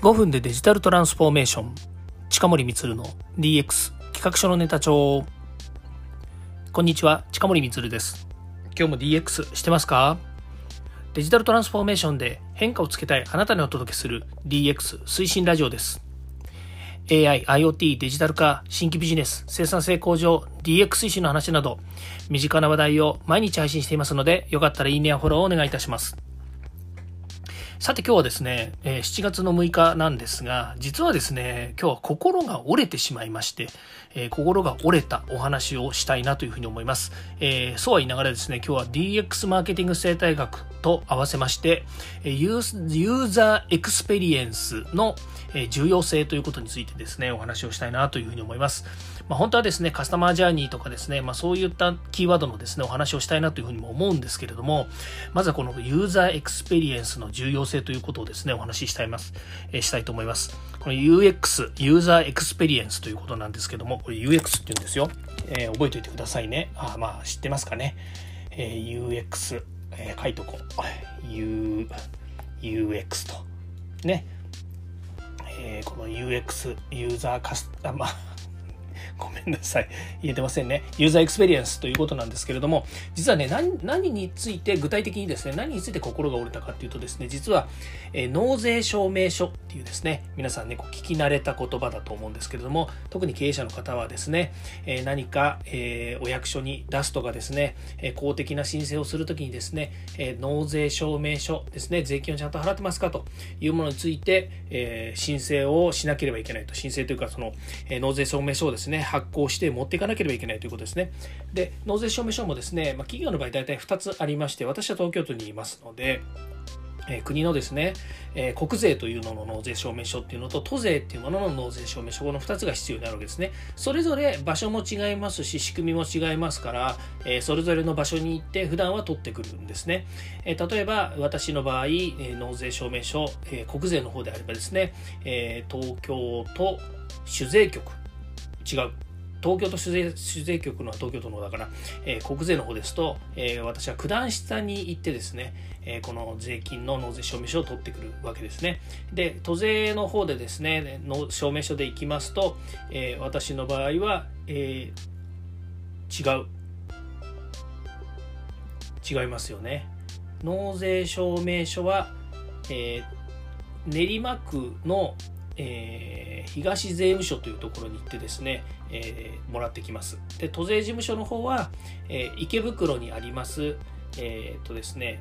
5分でデジタルトランスフォーメーション。近森光の DX 企画書のネタ帳。こんにちは近森光です。今日も DX してますか？デジタルトランスフォーメーションで変化をつけたいあなたにお届けする DX 推進ラジオです。AI、IoT、デジタル化、新規ビジネス、生産性向上、DX 推進の話など、身近な話題を毎日配信していますので、よかったらいいねやフォローをお願いいたします。さて今日はですね、え7月の6日なんですが、実はですね、今日は心が折れてしまいまして、心が折れたお話をしたいなというふうに思います。そうは言いながらですね、今日は DX マーケティング生態学と合わせまして、ユーザーエクスペリエンスのえ重要性ということについてですね、お話をしたいなというふうに思います。まあ、本当はですね、カスタマージャーニーとかですね、まあ、そういったキーワードのですね、お話をしたいなというふうにも思うんですけれども、まずはこのユーザーエクスペリエンスの重要性ということをですね、お話ししたいます、え、したいと思います。この UX、ユーザーエクスペリエンスということなんですけども、これ UX って言うんですよ。えー、覚えておいてくださいね。あまあ、知ってますかね。えー、UX、えー、書いとこう。U、UX と。ね。えー、この UX、ユーザーカスタマー、ごめんなさい。言えてませんね。ユーザーエクスペリエンスということなんですけれども、実はね、何何について、具体的にですね、何について心が折れたかっていうとですね、実は、えー、納税証明書っていうですね、皆さんね、こう聞き慣れた言葉だと思うんですけれども、特に経営者の方はですね、えー、何か、えー、お役所に出すとかですね、え公的な申請をするときにですね、え納税証明書ですね、税金をちゃんと払ってますかというものについて、え申請をしなければいけないと。申請というか、その、え納税証明書をですね、発行して持っていかなければいけないということですね。で、納税証明書もですね、まあ、企業の場合大体2つありまして、私は東京都にいますので、え国のですね、え、国税というのの納税証明書っていうのと都税っていうものの納税証明書この2つが必要になるわけですねそれぞれ場所も違いますし仕組みも違いますから、え、それぞれの場所に行って普段は取ってくるんですね、え、例えば私の場合、え納税証明書、え国税の方であればですね、え東京都酒税局違う東京都酒税酒税局のは東京都の方だから、えー、国税の方ですと、えー、私は九段下に行ってですね、えー、この税金の納税証明書を取ってくるわけですね。で、都税の方でですね、の証明書で行きますと、え私の場合は、え違う。違いますよね。納税証明書は、え練馬区のえー、東税務署というところに行ってですね、えー、もらってきます。で、都税事務所の方は、えー、池袋にあります、えっとですね、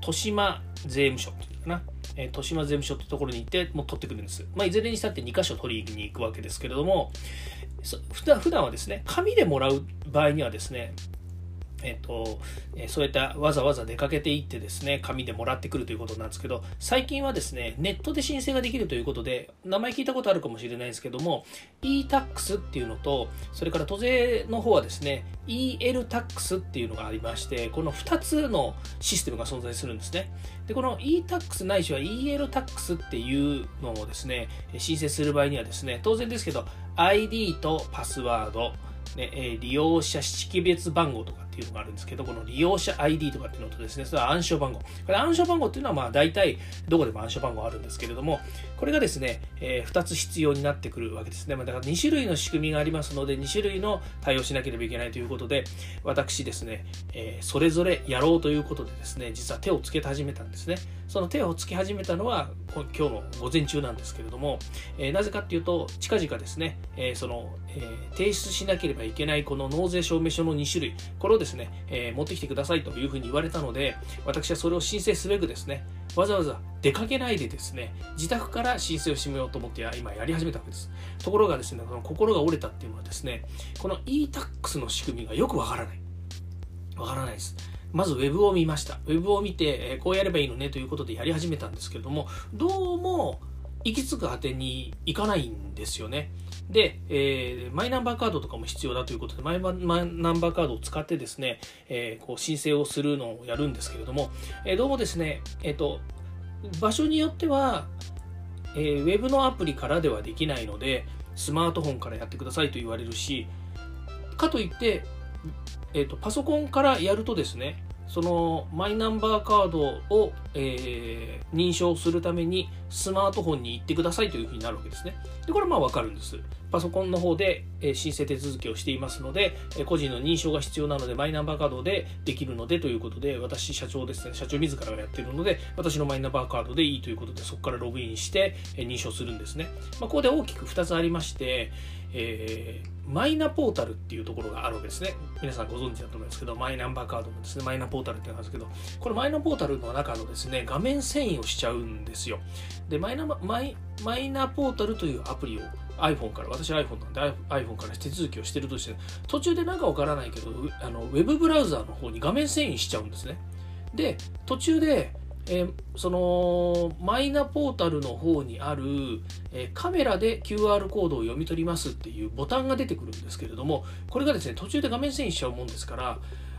豊島税務署っていうかな、え豊島税務署ってところに行ってもう取ってくるんです。まあ、いずれにしたって2箇所取りに行くわけですけれども、普段普段はですね、紙でもらう場合にはですね、えっと、そういったわざわざ出かけていってですね、紙でもらってくるということなんですけど、最近はですね、ネットで申請ができるということで、名前聞いたことあるかもしれないですけども、e-tax っていうのと、それから都税の方はですね、EL-tax っていうのがありまして、この2つのシステムが存在するんですね。で、この e-tax ないしは EL-tax っていうのをですね、申請する場合にはですね、当然ですけど、ID とパスワード、ね、利用者識別番号とかっていうのがあるんですけど、この利用者 ID とかっていうのとですね、それは暗証番号。これ暗証番号っていうのはまあ大体どこでも暗証番号あるんですけれども、これがですね、えー、2つ必要になってくるわけですね。まあ、だから2種類の仕組みがありますので、2種類の対応しなければいけないということで、私ですね、えー、それぞれやろうということでですね、実は手をつけ始めたんですね。その手をつけ始めたのは今日の午前中なんですけれども、えー、なぜかっていうと、近々ですね、えその、え提出しなければいけないこの納税証明書の2種類、これをですね、え持ってきてくださいというふうに言われたので、私はそれを申請すべくですね、わざわざ出かけないでですね、自宅から申請をしてみようと思って今やり始めたわけです。ところがですね、この心が折れたっていうのはですね、この e-tax の仕組みがよくわからない。わからないです。まず Web を見ました。Web を見て、えこうやればいいのねということでやり始めたんですけれども、どうも行き着く果てに行かないんですよね。で、えー、マイナンバーカードとかも必要だということで、マイナンバーカードを使ってですね、えー、こう申請をするのをやるんですけれども、えー、どうもですね、えっ、と、場所によっては、えー、ウェブのアプリからではできないので、スマートフォンからやってくださいと言われるし、かといって、えーと、パソコンからやるとですね、そのマイナンバーカードを、えー、認証するためにスマートフォンに行ってくださいというふうになるわけですね。でこれはまあわかるんです。パソコンの方で、えー、申請手続きをしていますので、えー、個人の認証が必要なのでマイナンバーカードでできるのでということで私社長ですね社長自らがやってるので私のマイナンバーカードでいいということでそこからログインして、えー、認証するんですね。まあ、ここで大きく2つありまして、えーマイナポータルっていうところがあるわけですね。皆さんご存知だと思うんですけど、マイナンバーカードのですね、マイナポータルっていうのがあるんですけど、これマイナポータルの中のですね、画面遷移をしちゃうんですよ。で、マイナマイマイナポータルというアプリを iPhone から、私 iPhone なんで iPhone から手続きをしてるとして、途中でなんかわからないけど、あのウェブブラウザーの方に画面遷移しちゃうんですね。で、途中で、えー、そのマイナポータルの方にある、えー、カメラで QR コードを読み取りますっていうボタンが出てくるんですけれどもこれがですね途中で画面遷移しちゃうもんですから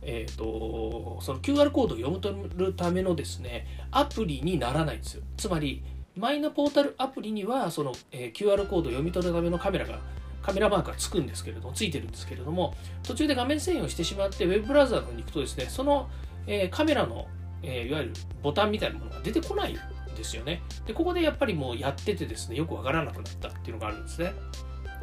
えーと、その QR コードを読み取るためのですねアプリにならないんですよ。つまりマイナポータルアプリにはその、えー、QR コードを読み取るためのカメラがカメラマークがつくんですけれどもついてるんですけれども途中で画面遷移をしてしまってウェブブラウザーに行くとですねその、えー、カメラのえー、いわゆるボタンみたいなものが出てこないんですよね。で、ここでやっぱりもうやっててですね、よくわからなくなったっていうのがあるんですね。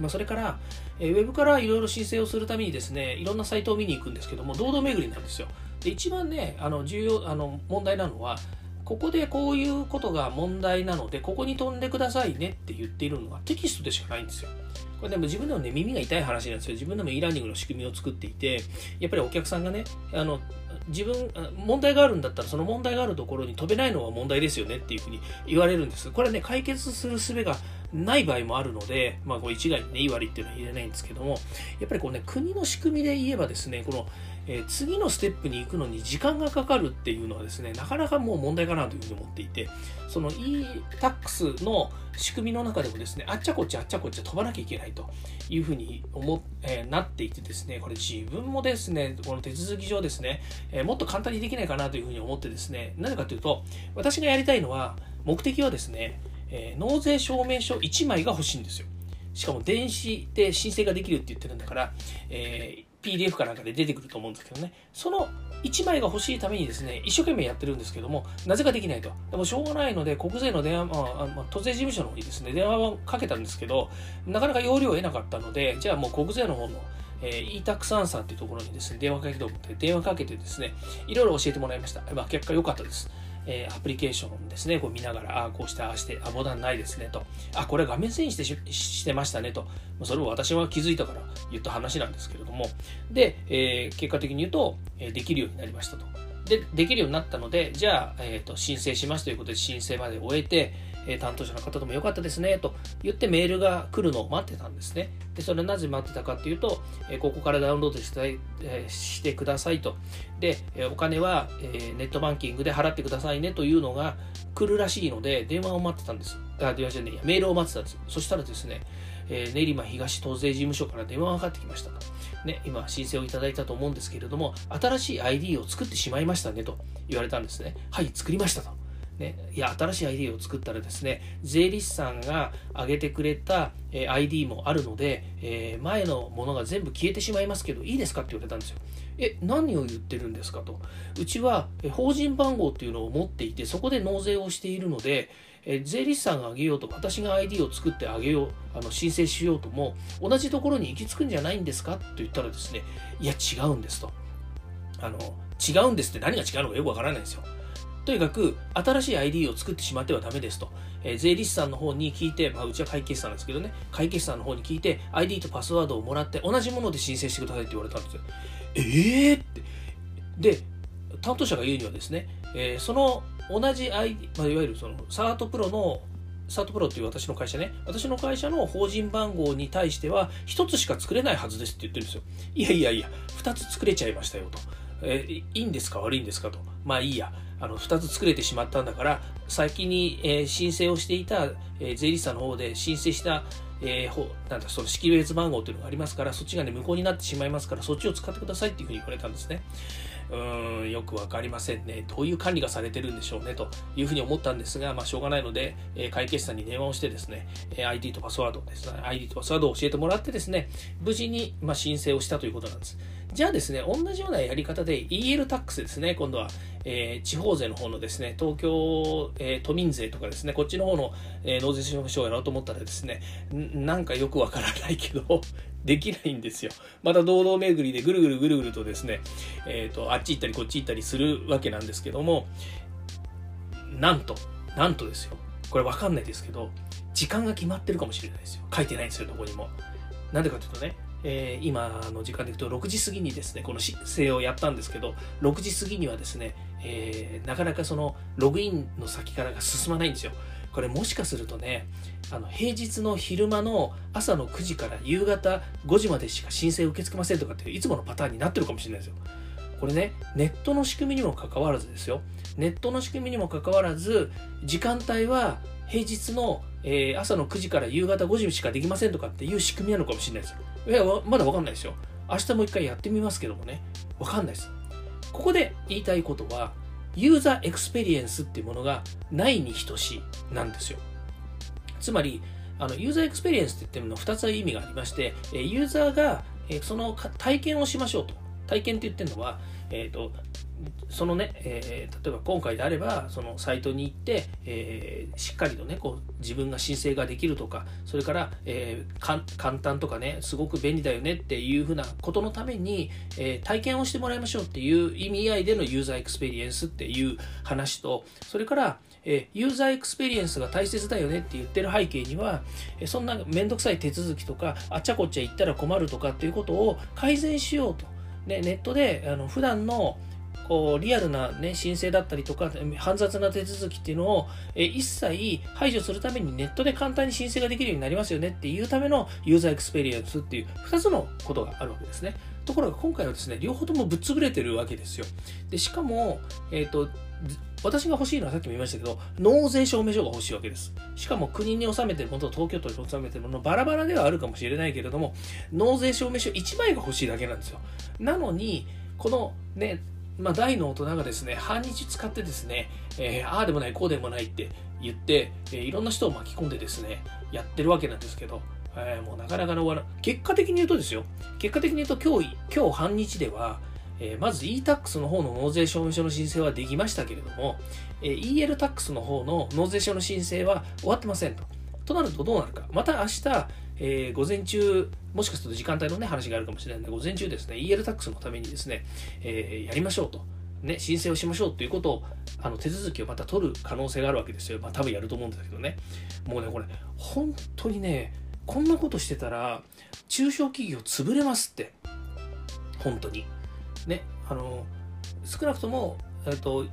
まあ、それから、えー、ウェブからいろいろ申請をするためにですね、いろんなサイトを見に行くんですけども、堂々巡りなんですよ。で、一番ね、あの重要、あの問題なのは、ここでこういうことが問題なので、ここに飛んでくださいねって言っているのはテキストでしかないんですよ。これでも自分でもね、耳が痛い話なんですよ。自分でも e ラーニングの仕組みを作っていて、やっぱりお客さんがね、あの、自分問題があるんだったらその問題があるところに飛べないのは問題ですよねっていうふうに言われるんですこれね解決する術がない場合もあるので、まあ、これ一概にね、いい悪いっていうのは言えないんですけども、やっぱりこうね、国の仕組みで言えばですね、この、えー、次のステップに行くのに時間がかかるっていうのはですね、なかなかもう問題かなというふうに思っていて、その e-tax の仕組みの中でもですね、あっちゃこっちゃあっちゃこっちゃ飛ばなきゃいけないというふうに思、えー、なっていてですね、これ自分もですね、この手続き上ですね、えー、もっと簡単にできないかなというふうに思ってですね、なぜかというと、私がやりたいのは、目的はですね、え、納税証明書1枚が欲しいんですよ。しかも電子で申請ができるって言ってるんだから、えー、PDF かなんかで出てくると思うんですけどね、その1枚が欲しいためにですね、一生懸命やってるんですけども、なぜかできないと。でもしょうがないので、国税の電話、まあ、ま、都税事務所の方にですね、電話をかけたんですけど、なかなか要領を得なかったので、じゃあもう国税の方のえー、e-tax アンサーっていうところにですね、電話かけておって、電話かけてですね、いろいろ教えてもらいました。まあ、結果良かったです。えー、アプリケーションですね、こう見ながら、あこうして、ああして、あ、ボタンないですねと、あ、これ画面遷移してしてましたねと、それを私は気づいたから言った話なんですけれども、で、えー、結果的に言うと、えできるようになりましたと。で、できるようになったので、じゃあ、えっ、ー、と、申請しますということで申請まで終えて、え、担当者の方とも良かったですね、と言ってメールが来るのを待ってたんですね。で、それなぜ待ってたかっていうと、え、ここからダウンロードして、え、してくださいと。で、えお金は、えネットバンキングで払ってくださいねというのが来るらしいので、電話を待ってたんです。あ、電話じゃねえや、メールを待ってたんです。そしたらですね、え練馬東東税事務所から電話がかかってきましたと。ね、今申請をいただいたと思うんですけれども、新しい ID を作ってしまいましたねと言われたんですね。はい、作りましたと。ね、いや新しい ID を作ったらですね税理士さんが挙げてくれた、え ID もあるので、えー、前のものが全部消えてしまいますけどいいですかって言われたんですよ。え何を言ってるんですかと。うちは法人番号っていうのを持っていてそこで納税をしているのでえ税理士さんが挙げようと私が ID を作ってあげようあの申請しようとも同じところに行き着くんじゃないんですかと言ったらですねいや違うんですと。あの違うんですって何が違うのかよくわからないんですよ。とにかく新しい ID を作ってしまってはダメですと。えー、税理士さんの方に聞いて、まあ、うちは会計士さんですけどね、会計士さんの方に聞いて、ID とパスワードをもらって、同じもので申請してくださいって言われたんですよ。えー？って。で、担当者が言うにはですね、えー、その同じ ID、まあ、いわゆるそのサートプロのサートプロっていう私の会社ね、私の会社の法人番号に対しては、1つしか作れないはずですって言ってるんですよ。いやいやいや、2つ作れちゃいましたよと。えー、いいんですか？悪いんですか？と。まあいいや。あの2つ作れてしまったんだから先に、えー、申請をしていた、えー、税理士さんの方で申請した、えー、ほなんだその識別番号というのがありますからそっちがね無効になってしまいますからそっちを使ってくださいっていうふうに言われたんですね。うーんよく分かりませんね。どういう管理がされてるんでしょうねというふうに思ったんですが、まあ、しょうがないので、えー、会計士さんに電話をしてですね、えー、ID とパスワードですね ID とパスワードを教えてもらってですね無事に、まあ、申請をしたということなんです。じゃあですね、同じようなやり方で EL タックスですね、今度は、えー、地方税の方のですね、東京、えー、都民税とかですね、こっちの方の、えー、納税証明書をやろうと思ったらですね、なんかよくわからないけど、できないんですよ。また堂々巡りでぐるぐるぐるぐるとですね、えっ、ー、と、あっち行ったりこっち行ったりするわけなんですけども、なんと、なんとですよ。これわかんないですけど、時間が決まってるかもしれないですよ。書いてないんですよ、どこにも。なんでかというとね、えー、今の時間でいくと6時過ぎにですねこの申請をやったんですけど6時過ぎにはですね、えー、なかなかそのログインの先からが進まないんですよこれもしかするとねあの平日の昼間の朝の9時から夕方5時までしか申請受け付けませんとかっていういつものパターンになってるかもしれないですよこれねネットの仕組みにもかかわらずですよネットの仕組みにもかかわらず時間帯は平日の、えー、朝の9時から夕方5時しかできませんとかっていう仕組みなのかもしれないですよいや、まだわかんないですよ。明日もう一回やってみますけどもね。わかんないです。ここで言いたいことは、ユーザーエクスペリエンスっていうものがないに等しいなんですよ。つまり、あのユーザーエクスペリエンスって言ってるの2つ意味がありまして、ユーザーがその体験をしましょうと。体験って言ってるのは、えーと、そのね、えー、例えば今回であればそのサイトに行って、えー、しっかりとねこう自分が申請ができるとかそれから、えー、簡単とかねすごく便利だよねっていうふうなことのために、え体験をしてもらいましょうっていう意味合いでのユーザーエクスペリエンスっていう話とそれからえユーザーエクスペリエンスが大切だよねって言ってる背景には、えそんなめんどくさい手続きとかあっちゃこっちゃ行ったら困るとかっていうことを改善しようと。ね、ネットであの普段のリアルな、ね、申請だったりとか煩雑な手続きっていうのをえ一切排除するためにネットで簡単に申請ができるようになりますよねっていうためのユーザーエクスペリエンスっていう2つのことがあるわけですね。ところが今回はですね両方ともぶっ潰れてるわけですよ。でしかも、えーと、私が欲しいのはさっきも言いましたけど、納税証明書が欲しいわけです。しかも国に納めてるものと東京都に納めてるものバラバラではあるかもしれないけれども、納税証明書1枚が欲しいだけなんですよ。なのに、このね、まあ、大の大人がですね、半日使ってですね、えー、ああでもない、こうでもないって言って、えー、いろんな人を巻き込んでですね、やってるわけなんですけど、えー、もうなかなかの終わら結果的に言うとですよ、結果的に言うと今日、今日半日では、えー、まず e-tax の方の納税証明書の申請はできましたけれども、えー、EL-tax の方の納税書の申請は終わってませんと。となるとどうなるか。また明日、えー、午前中、もしかすると時間帯のね、話があるかもしれないので、午前中ですね、EL タックスのためにですね、えー、やりましょうと。ね、申請をしましょうということを、あの手続きをまた取る可能性があるわけですよ。まあ多分やると思うんですけどね。もうね、これ、本当にね、こんなことしてたら、中小企業潰れますって。本当に。ね、あの、少なくとも、えっと、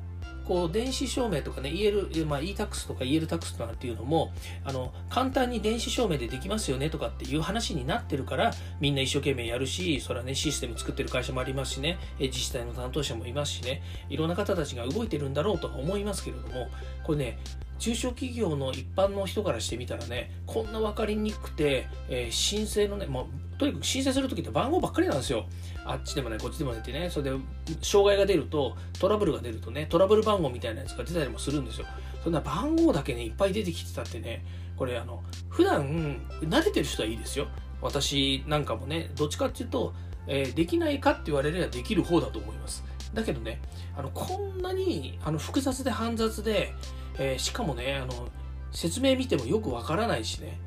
こう電子証明とかね EL、まあ、e-tax とか EL タックスとかっていうのもあの簡単に電子証明でできますよねとかっていう話になってるからみんな一生懸命やるしそれはねシステム作ってる会社もありますしね自治体の担当者もいますしねいろんな方たちが動いてるんだろうとは思いますけれどもこれね中小企業の一般の人からしてみたらねこんな分かりにくくて、えー、申請のね、まあ、とにかく申請するときって番号ばっかりなんですよ。あっちでもね、こっちでもねってね、それで、障害が出ると、トラブルが出るとね、トラブル番号みたいなやつが出たりもするんですよ。そんな番号だけね、いっぱい出てきてたってね、これあの、普段、慣れてる人はいいですよ。私なんかもね、どっちかっていうと、えー、できないかって言われればできる方だと思います。だけどね、あの、こんなに、あの、複雑で煩雑で、えー、しかもね、あの、説明見てもよくわからないしね、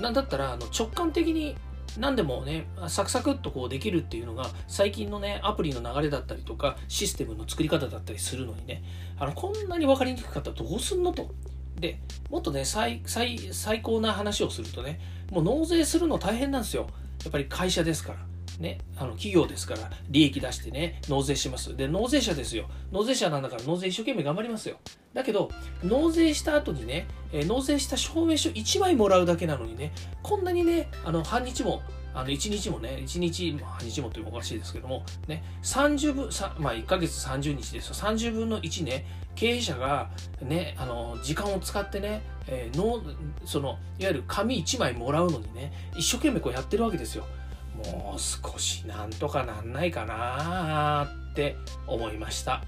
なんだったら、あの、直感的に何でもね、サクサクっとこうできるっていうのが最近のね、アプリの流れだったりとか、システムの作り方だったりするのにね、あの、こんなに分かりにくかったらどうすんのと。で、もっとね、最、最、最高な話をするとね、もう納税するの大変なんですよ。やっぱり会社ですから。ね、あの企業ですから利益出してね納税します。で納税者ですよ。納税者なんだから納税一生懸命頑張りますよ。だけど納税した後にね、えー、納税した証明書1枚もらうだけなのにねこんなにねあの半日もあの1日もね、1日、まあ、半日もというのおかしいですけども、ね、30分、まあ、1ヶ月30日ですよ、30分の1ね、経営者が、ね、あの時間を使ってね、えー、のそのいわゆる紙1枚もらうのにね、一生懸命こうやってるわけですよ。もう少しなんとかなんないかなって思いました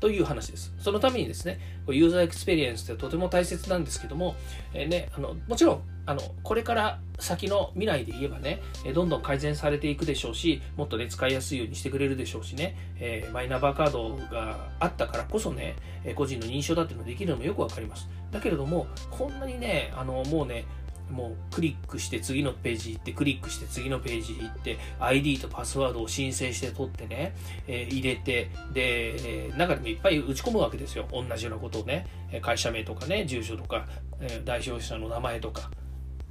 という話です。そのためにですね、ユーザーエクスペリエンスってとても大切なんですけども、えー、ね、あのもちろんあのこれから先の未来で言えばね、どんどん改善されていくでしょうし、もっとね、使いやすいようにしてくれるでしょうしね、えー、マイナンバーカードがあったからこそね、個人の認証だっていうのができるのもよくわかります。だけれども、こんなにね、あのもうね、もうクリックして次のページ行ってクリックして次のページ行って ID とパスワードを申請して取ってね、えー、入れてで、えー、中でもいっぱい打ち込むわけですよ同じようなことをね会社名とかね住所とか、えー、代表者の名前とか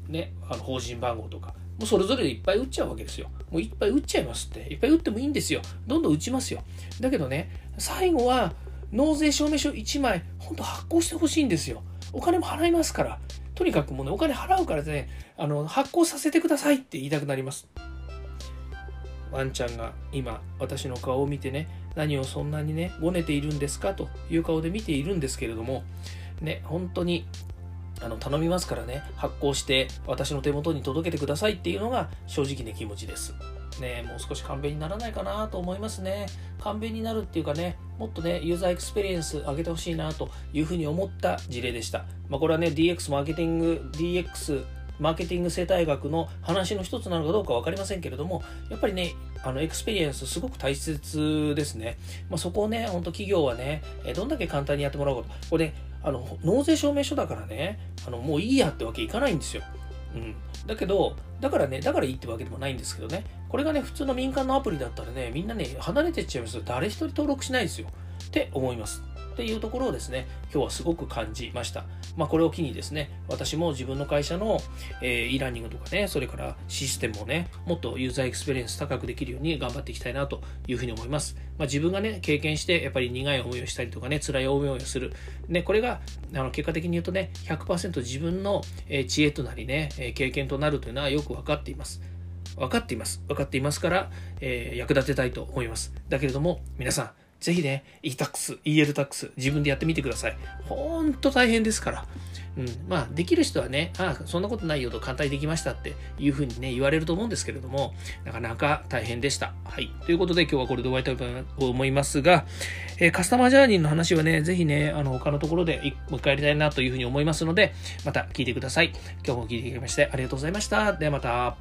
ねあの法人番号とかもうそれぞれでいっぱい打っちゃうわけですよ。もういっぱい打っちゃいますって。いっぱい打ってもいいんですよ。どんどん打ちますよ。だけどね、最後は納税証明書1枚、ほんと発行してほしいんですよ。お金も払いますから。とにかくもうね、お金払うからね、あの、発行させてくださいって言いたくなります。ワンちゃんが今、私の顔を見てね、何をそんなにね、ごねているんですか？という顔で見ているんですけれども、ね、本当にあの頼みますからね、発行して私の手元に届けてくださいっていうのが正直な気持ちです。ね、もう少し簡便にならないかなと思いますね。簡便になるっていうかね、もっとね、ユーザーエクスペリエンス上げてほしいなというふうに思った事例でした。まあ、これはね、DX マーケティング、DX マーケティング生態学の話の一つなのかどうか分かりませんけれども、やっぱりね、あのエクスペリエンスすごく大切ですね。まあ、そこをね、本当企業はね、どんだけ簡単にやってもらおうかと。これ、ね、あの納税証明書だからね、あのもういいやってわけいかないんですよ。うん、だけど、だからね、だからいいってわけでもないんですけどね、これがね、普通の民間のアプリだったらね、みんなね、離れてっちゃいますよ。誰一人登録しないですよ。って思います。っていうところをですね、今日はすごく感じました。まあ、これを機にですね、私も自分の会社の、え、e ラーニングとかね、それからシステムをね、もっとユーザーエクスペリエンス高くできるように頑張っていきたいなというふうに思います。まあ、自分がね、経験して、やっぱり苦い思いをしたりとかね、辛い思いをする。ね、これが、あの結果的に言うとね、100%自分の、知恵となりね、経験となるというのはよく分かっています。分かっています。分かっていますから、えー、役立てたいと思います。だけれども、皆さん、ぜひね、e-tax、EL-tax、自分でやってみてください。ほんと大変ですから。うん。まあ、できる人はね、ああ、そんなことないよと簡単にできましたっていうふうにね、言われると思うんですけれども、なかなか大変でした。はい。ということで今日はこれで終わりたいと思いますが、えー、カスタマージャーニーの話はね、ぜひね、あの、他のところでもう一回やりたいなというふうに思いますので、また聞いてください。今日も聞いていただきましてありがとうございました。ではまた。